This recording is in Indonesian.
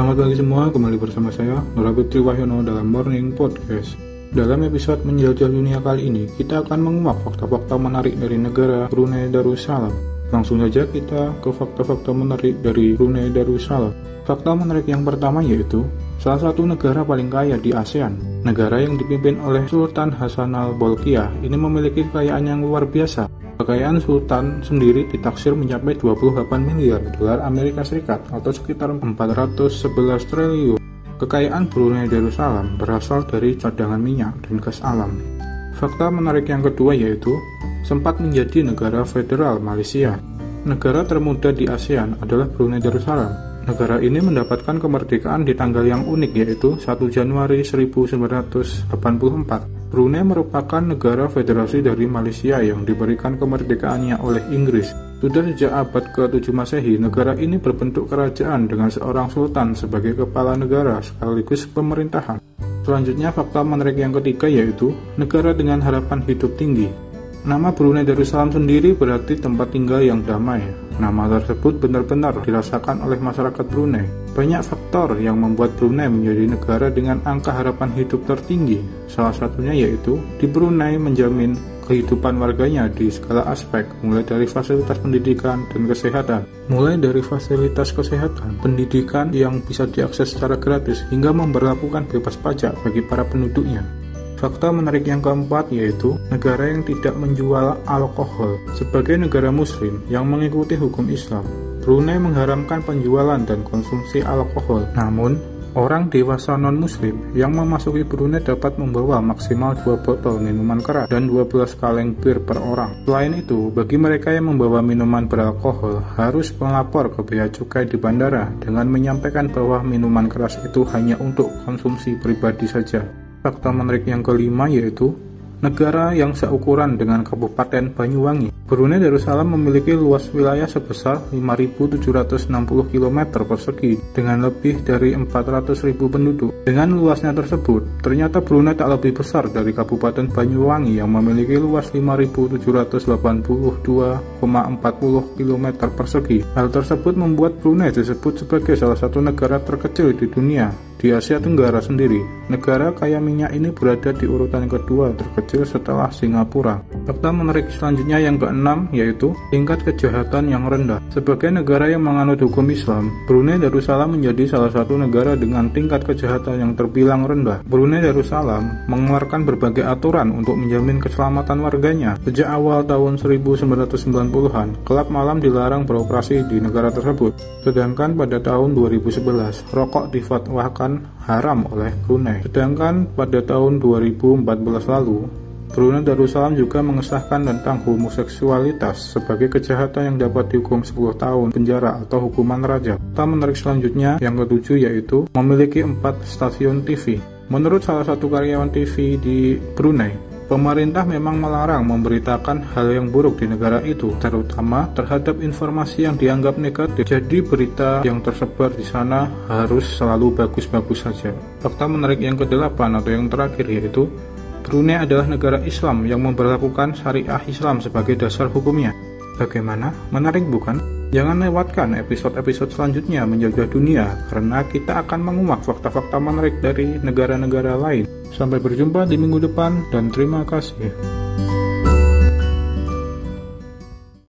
Selamat pagi semua, kembali bersama saya Nurabit Triwahyono dalam Morning Podcast. Dalam episode menjelajah dunia kali ini, kita akan menguak fakta-fakta menarik dari negara Brunei Darussalam. Langsung saja kita ke fakta-fakta menarik dari Brunei Darussalam. Fakta menarik yang pertama yaitu salah satu negara paling kaya di ASEAN. Negara yang dipimpin oleh Sultan Hasan al-Bolkiah ini memiliki kekayaan yang luar biasa Kekayaan Sultan sendiri ditaksir mencapai 28 miliar dolar Amerika Serikat atau sekitar 411 triliun. Kekayaan Brunei Darussalam berasal dari cadangan minyak dan gas alam. Fakta menarik yang kedua yaitu sempat menjadi negara federal Malaysia. Negara termuda di ASEAN adalah Brunei Darussalam. Negara ini mendapatkan kemerdekaan di tanggal yang unik yaitu 1 Januari 1984 Brunei merupakan negara federasi dari Malaysia yang diberikan kemerdekaannya oleh Inggris. Sudah sejak abad ke-7 Masehi, negara ini berbentuk kerajaan dengan seorang sultan sebagai kepala negara sekaligus pemerintahan. Selanjutnya, fakta menarik yang ketiga yaitu negara dengan harapan hidup tinggi. Nama Brunei Darussalam sendiri berarti tempat tinggal yang damai. Nama tersebut benar-benar dirasakan oleh masyarakat Brunei. Banyak faktor yang membuat Brunei menjadi negara dengan angka harapan hidup tertinggi. Salah satunya yaitu di Brunei menjamin kehidupan warganya di segala aspek, mulai dari fasilitas pendidikan dan kesehatan. Mulai dari fasilitas kesehatan, pendidikan yang bisa diakses secara gratis, hingga memperlakukan bebas pajak bagi para penduduknya. Fakta menarik yang keempat yaitu negara yang tidak menjual alkohol. Sebagai negara muslim yang mengikuti hukum Islam, Brunei mengharamkan penjualan dan konsumsi alkohol. Namun, orang dewasa non-muslim yang memasuki Brunei dapat membawa maksimal 2 botol minuman keras dan 12 kaleng bir per orang. Selain itu, bagi mereka yang membawa minuman beralkohol harus melapor ke bea cukai di bandara dengan menyampaikan bahwa minuman keras itu hanya untuk konsumsi pribadi saja. Fakta menarik yang kelima yaitu negara yang seukuran dengan Kabupaten Banyuwangi. Brunei Darussalam memiliki luas wilayah sebesar 5.760 km persegi dengan lebih dari 400.000 penduduk. Dengan luasnya tersebut, ternyata Brunei tak lebih besar dari Kabupaten Banyuwangi yang memiliki luas 5.782,40 km persegi. Hal tersebut membuat Brunei disebut sebagai salah satu negara terkecil di dunia di Asia Tenggara sendiri, negara kaya minyak ini berada di urutan kedua terkecil setelah Singapura. Fakta menarik selanjutnya yang keenam yaitu tingkat kejahatan yang rendah. Sebagai negara yang menganut hukum Islam, Brunei Darussalam menjadi salah satu negara dengan tingkat kejahatan yang terbilang rendah. Brunei Darussalam mengeluarkan berbagai aturan untuk menjamin keselamatan warganya. Sejak awal tahun 1990-an, klub malam dilarang beroperasi di negara tersebut. Sedangkan pada tahun 2011, rokok difatwakan haram oleh Brunei. Sedangkan pada tahun 2014 lalu, Brunei Darussalam juga mengesahkan tentang homoseksualitas sebagai kejahatan yang dapat dihukum 10 tahun penjara atau hukuman raja. Kita menarik selanjutnya yang ketujuh yaitu memiliki empat stasiun TV. Menurut salah satu karyawan TV di Brunei, Pemerintah memang melarang memberitakan hal yang buruk di negara itu, terutama terhadap informasi yang dianggap negatif. Jadi berita yang tersebar di sana harus selalu bagus-bagus saja. Fakta menarik yang kedelapan atau yang terakhir yaitu Brunei adalah negara Islam yang memperlakukan syariah Islam sebagai dasar hukumnya. Bagaimana? Menarik bukan? Jangan lewatkan episode-episode selanjutnya menjaga dunia karena kita akan mengumak fakta-fakta menarik dari negara-negara lain. Sampai berjumpa di minggu depan dan terima kasih.